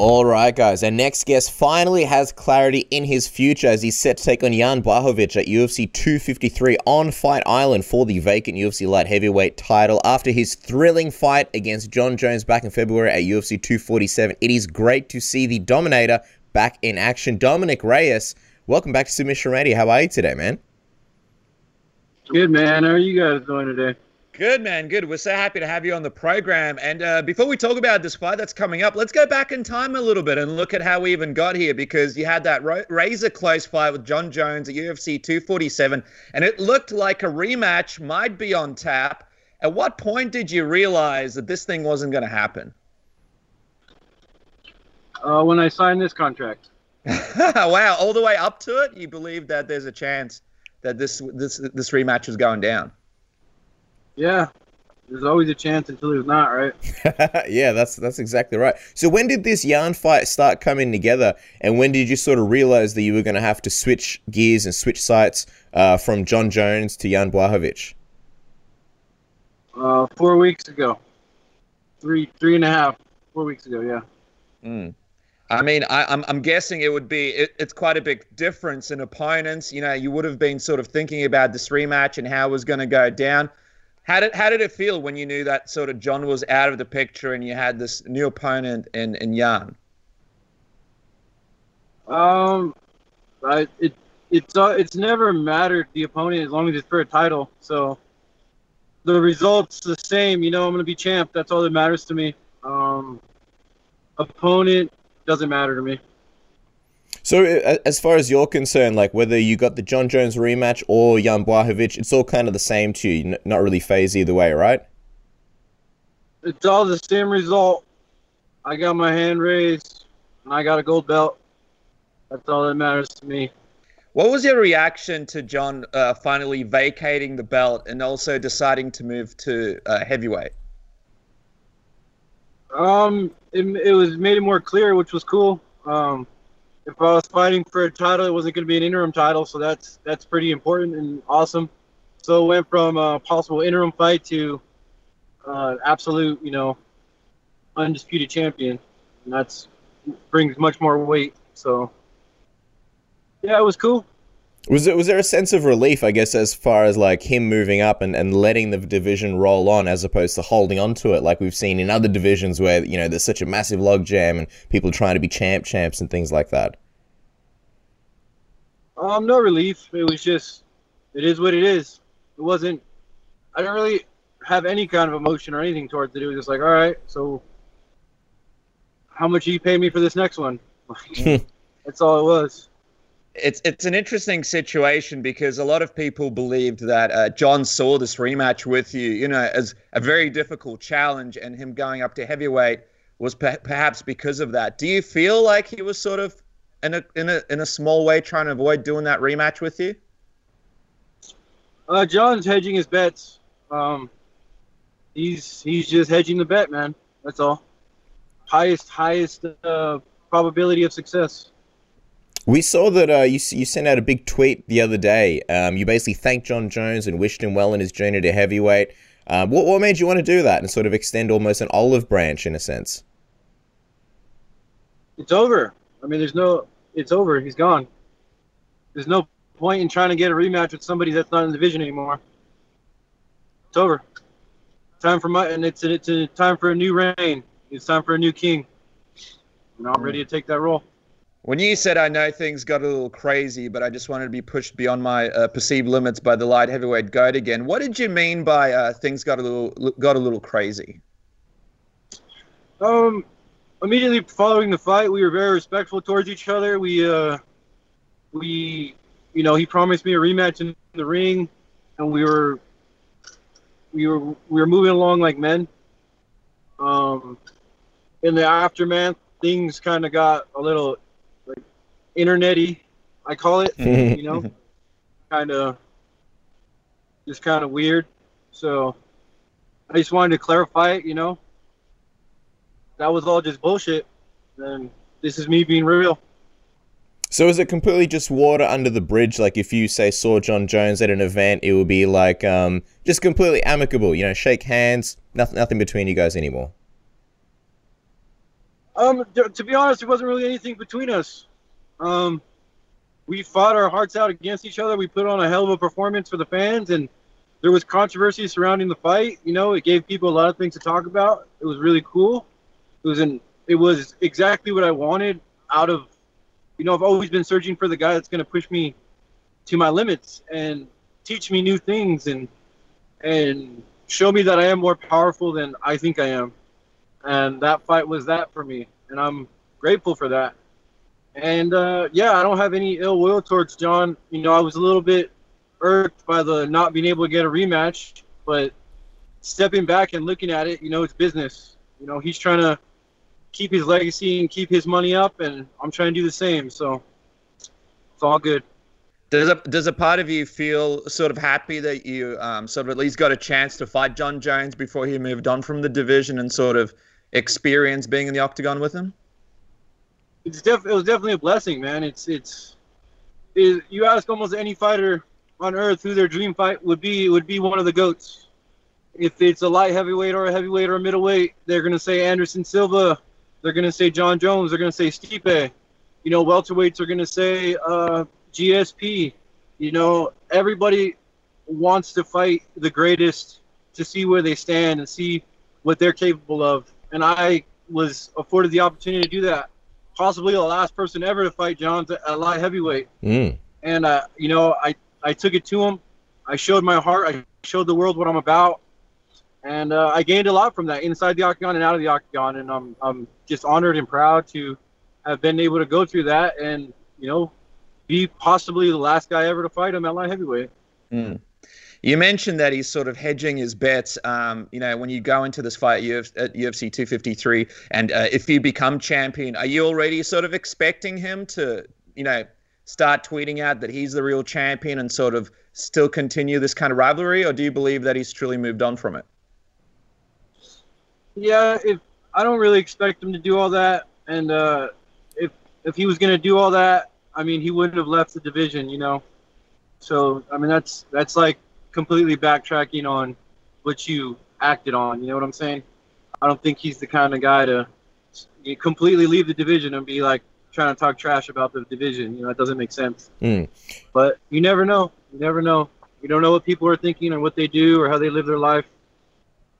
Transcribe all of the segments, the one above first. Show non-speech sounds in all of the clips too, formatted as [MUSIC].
All right, guys. Our next guest finally has clarity in his future as he's set to take on Jan Blachowicz at UFC 253 on Fight Island for the vacant UFC light heavyweight title. After his thrilling fight against Jon Jones back in February at UFC 247, it is great to see the Dominator back in action. Dominick Reyes, welcome back to Submission Radio. How are you today, man? Good, man. How are you guys doing today? Good, man. Good. We're so happy to have you on the program. And uh, before we talk about this fight that's coming up, let's go back in time a little bit and look at how we even got here because you had that razor close fight with Jon Jones at UFC 247, and it looked like a rematch might be on tap. At what point did you realize that this thing wasn't going to happen? Uh, when I signed this contract. [LAUGHS] wow, all the way up to it, you believe that there's a chance that this this this rematch is going down. Yeah, there's always a chance until there's not, right? [LAUGHS] yeah, that's that's exactly right. So when did this Jan fight start coming together, and when did you sort of realize that you were going to have to switch gears and switch sites uh, from Jon Jones to Jan Blachowicz? Uh, four weeks ago, three three and a half, four weeks ago, yeah. Mm. I mean, I, am I'm, I'm guessing it would be it, it's quite a big difference in opponents. You know, you would have been sort of thinking about this rematch and how it was going to go down. How did how did it feel when you knew that sort of Jon was out of the picture and you had this new opponent in in Jan? Um, I, it it's uh, it's never mattered the opponent as long as it's for a title. So the results the same. You know, I'm gonna be champ. That's all that matters to me. Um, opponent doesn't matter to me. So, as far as you're concerned, like whether you got the Jon Jones rematch or Jan Blachowicz, it's all kind of the same to you. Not really phase either way, right? It's all the same result. I got my hand raised, and I got a gold belt. That's all that matters to me. What was your reaction to Jon uh, finally vacating the belt and also deciding to move to uh, heavyweight? Um, it, it was made it more clear, which was cool. Um, if I was fighting for a title, it wasn't going to be an interim title, so that's that's pretty important and awesome. So it went from a possible interim fight to uh, absolute, you know, undisputed champion, and that's brings much more weight. So yeah, it was cool. Was there, was there a sense of relief, I guess, as far as like him moving up and, and letting the division roll on as opposed to holding on to it like we've seen in other divisions where, you know, there's such a massive logjam and people trying to be champ champs and things like that? Um, no relief. It was just, it is what it is. It wasn't, I didn't really have any kind of emotion or anything towards it. It was just like, all right, so how much do you pay me for this next one? [LAUGHS] [LAUGHS] That's all it was it's it's an interesting situation because a lot of people believed that uh, Jon saw this rematch with you, you know, as a very difficult challenge, and him going up to heavyweight was per- perhaps because of that. Do you feel like he was sort of in a in a in a small way trying to avoid doing that rematch with you? Uh, Jon's hedging his bets. Um, he's he's just hedging the bet, man. That's all. Highest highest uh, probability of success. We saw that uh, you you sent out a big tweet the other day. Um, you basically thanked Jon Jones and wished him well in his journey to heavyweight. Um, what what made you want to do that and sort of extend almost an olive branch in a sense? It's over. I mean, there's no. It's over. He's gone. There's no point in trying to get a rematch with somebody that's not in the division anymore. It's over. Time for my and it's it's a time for a new reign. It's time for a new king. And I'm ready to take that role. When you said I know things got a little crazy, but I just wanted to be pushed beyond my uh, perceived limits by the light heavyweight goat again, what did you mean by uh, things got a little got a little crazy? Um, immediately following the fight, we were very respectful towards each other. We uh, we, you know, he promised me a rematch in the ring, and we were we were we were moving along like men. Um, in the aftermath, things kind of got a little internety, I call it. [LAUGHS] you know, kind of just kind of weird. So I just wanted to clarify it. You know, that was all just bullshit. And this is me being real. So is it completely just water under the bridge? Like if you say saw Jon Jones at an event, it would be like um, just completely amicable. You know, shake hands, nothing, nothing between you guys anymore. Um, to be honest, there wasn't really anything between us. Um, we fought our hearts out against each other. We put on a hell of a performance for the fans, and there was controversy surrounding the fight. You know, it gave people a lot of things to talk about. It was really cool. It was an it was exactly what I wanted out of you know, I've always been searching for the guy that's going to push me to my limits and teach me new things and and show me that I am more powerful than I think I am. And that fight was that for me, and I'm grateful for that. And uh, yeah, I don't have any ill will towards Jon. You know, I was a little bit irked by the not being able to get a rematch, but stepping back and looking at it, you know, it's business. You know, he's trying to keep his legacy and keep his money up, and I'm trying to do the same. So it's all good. Does a does a part of you feel sort of happy that you um, sort of at least got a chance to fight Jon Jones before he moved on from the division and sort of experience being in the octagon with him? It's def- it was definitely a blessing, man. It's it's it, you ask almost any fighter on earth who their dream fight would be, it would be one of the goats. If it's a light heavyweight or a heavyweight or a middleweight, they're gonna say Anderson Silva. They're gonna say Jon Jones. They're gonna say Stipe. You know, welterweights are gonna say uh, GSP. You know, everybody wants to fight the greatest to see where they stand and see what they're capable of. And I was afforded the opportunity to do that. Possibly the last person ever to fight Jon at light heavyweight. Mm. And uh, you know, I I took it to him. I showed my heart. I showed the world what I'm about, and uh, I gained a lot from that inside the octagon and out of the octagon. And I'm I'm just honored and proud to have been able to go through that and you know be possibly the last guy ever to fight him at light heavyweight. Mm. You mentioned that he's sort of hedging his bets. Um, you know, when you go into this fight at UFC 253, and uh, if you become champion, are you already sort of expecting him to, you know, start tweeting out that he's the real champion and sort of still continue this kind of rivalry, or do you believe that he's truly moved on from it? Yeah, if I don't really expect him to do all that, and uh, if if he was going to do all that, I mean, he wouldn't have left the division, you know. So I mean, that's that's like completely backtracking on what you acted on. You know what I'm saying? I don't think he's the kind of guy to completely leave the division and be like trying to talk trash about the division. You know, it doesn't make sense. Mm. But you never know. You never know. You don't know what people are thinking or what they do or how they live their life.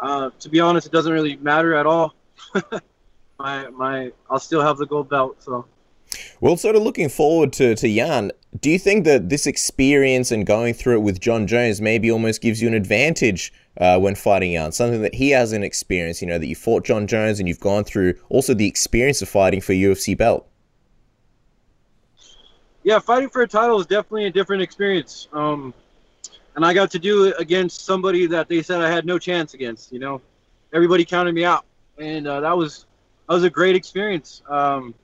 Uh, to be honest, it doesn't really matter at all. [LAUGHS] my my, I'll still have the gold belt. So. Well, sort of looking forward to, to Jan, do you think that this experience and going through it with Jon Jones maybe almost gives you an advantage uh, when fighting Jan? Something that he hasn't experienced, you know, that you fought Jon Jones and you've gone through also the experience of fighting for UFC belt? Yeah, fighting for a title is definitely a different experience. Um, and I got to do it against somebody that they said I had no chance against, you know. Everybody counted me out. And uh, that was that was a great experience. Um,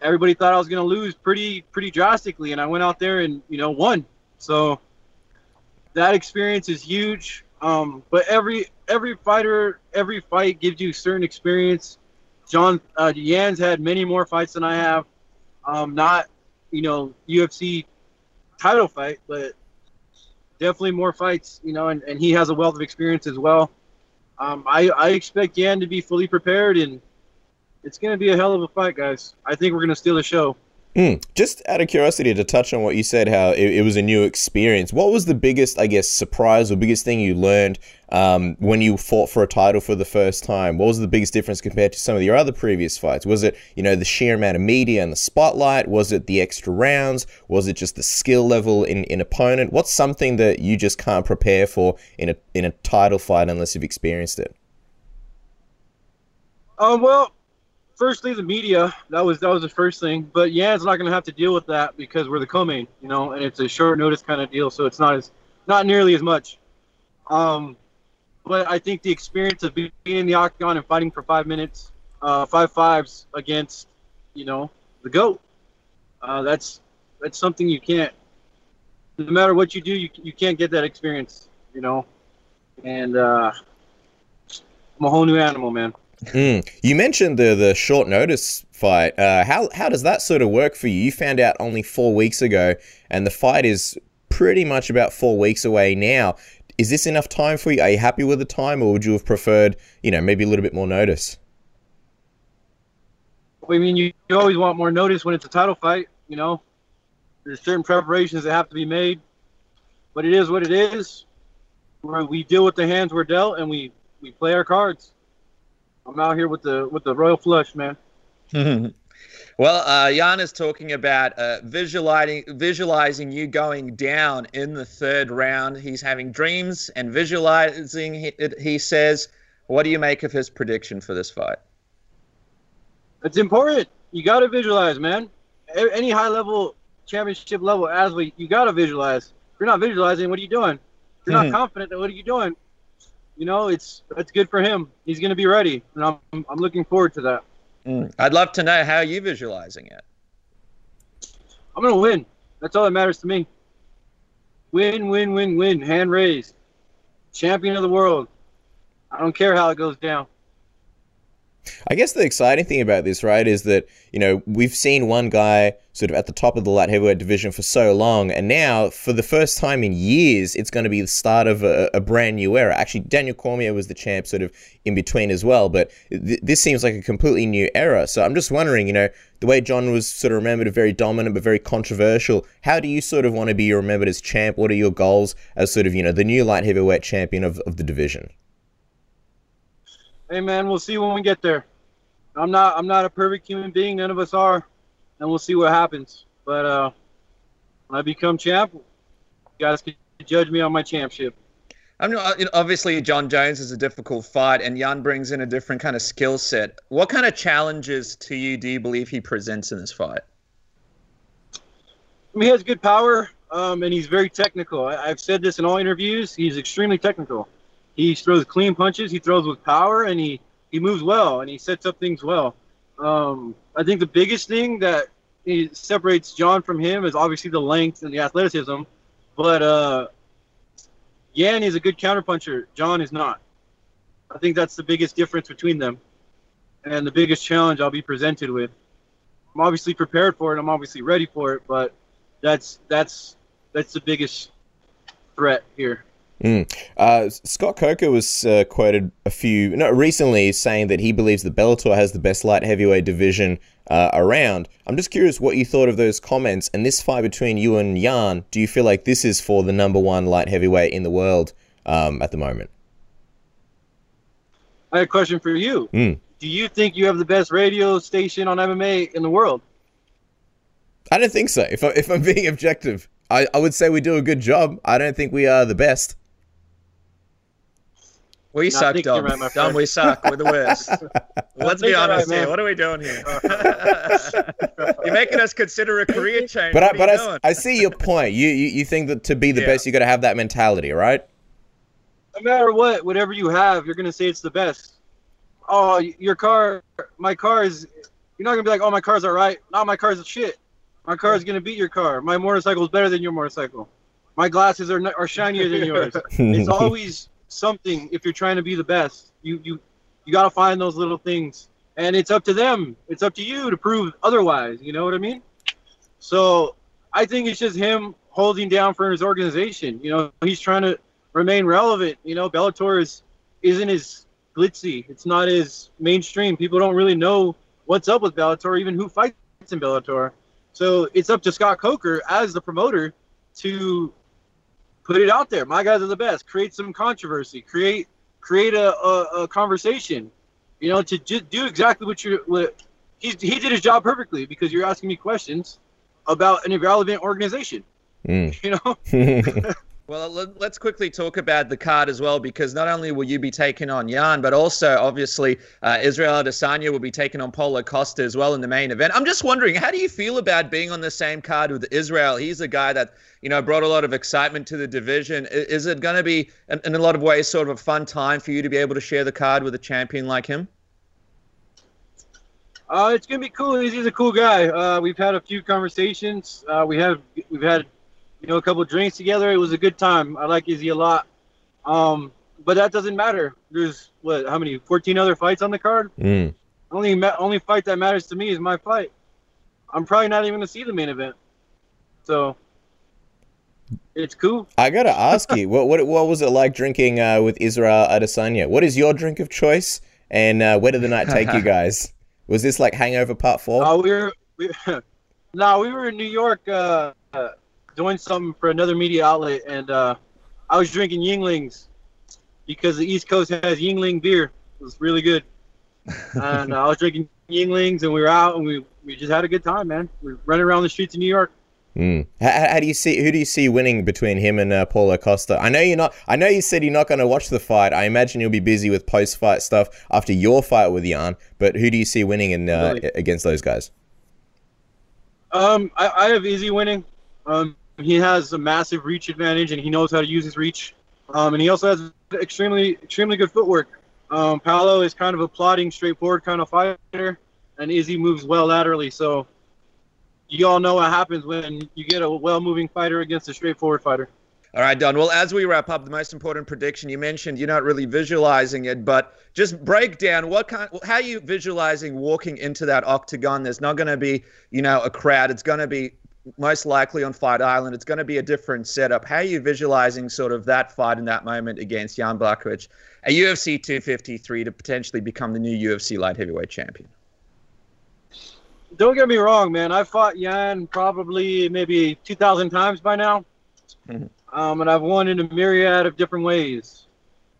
everybody thought I was going to lose pretty pretty drastically, and I went out there and you know won. So that experience is huge. Um, but every every fighter, every fight gives you certain experience. John uh, Jan's had many more fights than I have. Um, not you know UFC title fight, but definitely more fights. You know, and, and he has a wealth of experience as well. Um, I I expect Jan to be fully prepared and it's going to be a hell of a fight, guys. I think we're going to steal the show. Mm. Just out of curiosity, to touch on what you said, how it, it, was a new experience. What was the biggest, I guess, surprise or biggest thing you learned um, when you fought for a title for the first time? What was the biggest difference compared to some of your other previous fights? Was it, you know, the sheer amount of media and the spotlight? Was it the extra rounds? Was it just the skill level in, in opponent? What's something that you just can't prepare for in a in a title fight unless you've experienced it? Um, well, firstly the media that was that was the first thing. But yeah it's not going to have to deal with that because we're the co-main you know and it's a short notice kind of deal so it's not as not nearly as much. Um but i think the experience of being in the octagon and fighting for five minutes uh five fives against you know the goat uh that's that's something you can't no matter what you do you, you can't get that experience you know. And uh i'm a whole new animal man Mm. You mentioned the the short notice fight. Uh, how how does that sort of work for you? You found out only four weeks ago, and the fight is pretty much about four weeks away now. Is this enough time for you? Are you happy with the time, or would you have preferred, you know, maybe a little bit more notice? I mean, you, you always want more notice when it's a title fight. You know, there's certain preparations that have to be made, but it is what it is. Where we deal with the hands we're dealt, and we we play our cards. I'm out here with the with the royal flush, man. [LAUGHS] well, uh, Jan is talking about uh, visualizing visualizing you going down in the third round. He's having dreams and visualizing it. He says, "What do you make of his prediction for this fight?" It's important. You got to visualize, man. Any high level championship level athlete, you got to visualize. If you're not visualizing, what are you doing? If you're not [LAUGHS] confident, what are you doing? You know, it's that's good for him. He's going to be ready, and I'm I'm looking forward to that. Mm. I'd love to know how you visualizing it. I'm going to win. That's all that matters to me. Win, win, win, win. Hand raised. Champion of the world. I don't care how it goes down. I guess the exciting thing about this, right, is that, you know, we've seen one guy sort of at the top of the light heavyweight division for so long, and now, for the first time in years, it's going to be the start of a, a brand new era. Actually, Daniel Cormier was the champ sort of in between as well, but th- this seems like a completely new era. So I'm just wondering, you know, the way Jon was sort of remembered, very dominant but very controversial, how do you sort of want to be remembered as champ? What are your goals as sort of, you know, the new light heavyweight champion of, of the division? Hey man, we'll see when we get there. I'm not I'm not a perfect human being. None of us are, and we'll see what happens. But uh, when I become champ, you guys can judge me on my championship. I mean, obviously, Jon Jones is a difficult fight, and Jan brings in a different kind of skill set. What kind of challenges to you do you believe he presents in this fight? I mean, he has good power, um, and he's very technical. I, have said this in all interviews. He's extremely technical. He throws clean punches. He throws with power, and he he moves well, and he sets up things well. Um, I think the biggest thing that separates Jon from him is obviously the length and the athleticism, but uh, Jan is a good counterpuncher. Jon is not. I think that's the biggest difference between them, and the biggest challenge I'll be presented with. I'm obviously prepared for it. I'm obviously ready for it, but that's that's that's the biggest threat here. Mm. Uh, Scott Coker was uh, quoted a few, no, recently saying that he believes the Bellator has the best light heavyweight division uh, around. I'm just curious what you thought of those comments and this fight between you and Jan. Do you feel like this is for the number one light heavyweight in the world um, at the moment? I have a question for you. Mm. Do you think you have the best radio station on MMA in the world? I don't think so. If, I, if I'm being [LAUGHS] objective, I, I would say we do a good job. I don't think we are the best. We Not suck, Dom. Right, Dom, we suck. We're the worst. [LAUGHS] Let's be honest right, here. What are we doing here? [LAUGHS] You're making us consider a career change. But I, but I, I, see your point. You, you you think that to be the yeah. best, you got to have that mentality, right? No matter what, whatever you have, you're gonna say it's the best. Oh, your car, my car is. You're not gonna be like, oh, my car's all right. No, my car's a shit. My car's gonna beat your car. My motorcycle is better than your motorcycle. My glasses are are shinier than yours. [LAUGHS] it's always something if you're trying to be the best. You you you got to find those little things, and it's up to them. It's up to you to prove otherwise. You know what I mean? So I think it's just him holding down for his organization. You know, he's trying to remain relevant. You know, Bellator is isn't as glitzy. It's not as mainstream. People don't really know what's up with Bellator, even who fights in Bellator. So it's up to Scott Coker as the promoter to put it out there. My guys are the best. Create some controversy. Create create a, a, a conversation. You know, to just do exactly what you're. what he he did his job perfectly because you're asking me questions about an irrelevant organization. Mm. You know. [LAUGHS] [LAUGHS] Well, let's quickly talk about the card as well, because not only will you be taking on Jan, but also obviously uh, Israel Adesanya will be taking on Paulo Costa as well in the main event. I'm just wondering, how do you feel about being on the same card with Israel? He's a guy that you know brought a lot of excitement to the division. Is it going to be, in a lot of ways, sort of a fun time for you to be able to share the card with a champion like him? Uh, it's gonna be cool. He's, he's a cool guy. Uh, we've had a few conversations. Uh, we have we've had you know, a couple drinks together. It was a good time. I like Izzy a lot. Um, but that doesn't matter. There's what? How many? 14 other fights on the card. Mm. Only only fight that matters to me is my fight. I'm probably not even gonna see the main event. So it's cool. I gotta ask you, what what what was it like drinking uh, with Israel Adesanya? What is your drink of choice, and uh, where did the night take you [LAUGHS] guys? Was this like Hangover Part Four? Uh, we were we, [LAUGHS] no, we were in New York uh, uh, doing something for another media outlet, and uh, I was drinking Yuenglings because the East Coast has Yuengling beer. It was really good, and uh, I was drinking Yuenglings, and we were out, and we we just had a good time, man. We were running around the streets of New York. Mm. How, how, do you see? Who do you see winning between him and uh, Paulo Costa? I know you're not. I know you said you're not going to watch the fight. I imagine you'll be busy with post-fight stuff after your fight with Jan. But who do you see winning in, uh, really? against those guys? Um, I, I have Izzy winning. Um, he has a massive reach advantage, and he knows how to use his reach. Um, and he also has extremely, extremely good footwork. Um, Paulo is kind of a plodding, straightforward kind of fighter, and Izzy moves well laterally. So you all know what happens when you get a well-moving fighter against a straightforward fighter. All right, Dom. Well, as we wrap up, the most important prediction you mentioned, you're not really visualizing it, but just break down what kind, how are you visualizing walking into that octagon? There's not going to be, you know, a crowd. It's going to be most likely on Fight Island. It's going to be a different setup. How are you visualizing sort of that fight in that moment against Jan Blachowicz, a UFC 253 to potentially become the new UFC light heavyweight champion? don't get me wrong, man. I fought Jan probably maybe 2,000 times by now. Mm-hmm. Um, and I've won in a myriad of different ways.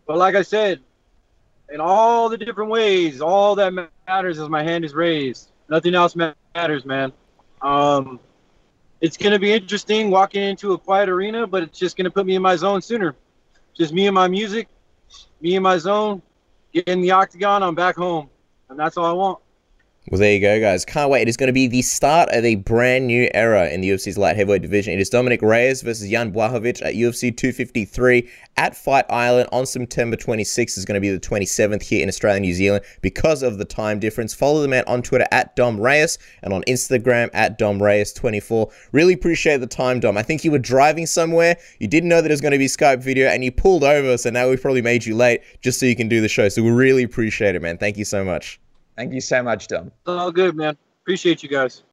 But like I said, in all the different ways, all that matters is my hand is raised. Nothing else matters, man. Um, it's going to be interesting walking into a quiet arena, but it's just going to put me in my zone sooner. Just me and my music, me and my zone, get in the octagon, I'm back home. And that's all I want. Well, there you go, guys. Can't wait. It is going to be the start of a brand new era in the UFC's light heavyweight division. It is Dominick Reyes versus Jan Blachowicz at UFC 253 at Fight Island on September 26th. is going to be the 27th here in Australia and New Zealand because of the time difference. Follow the man on Twitter at Dom Reyes and on Instagram at Dom Reyes24. Really appreciate the time, Dom. I think you were driving somewhere. You didn't know that it was going to be Skype video and you pulled over, so now we've probably made you late just so you can do the show. So we really appreciate it, man. Thank you so much. Thank you so much, Dom. All good, man. Appreciate you guys.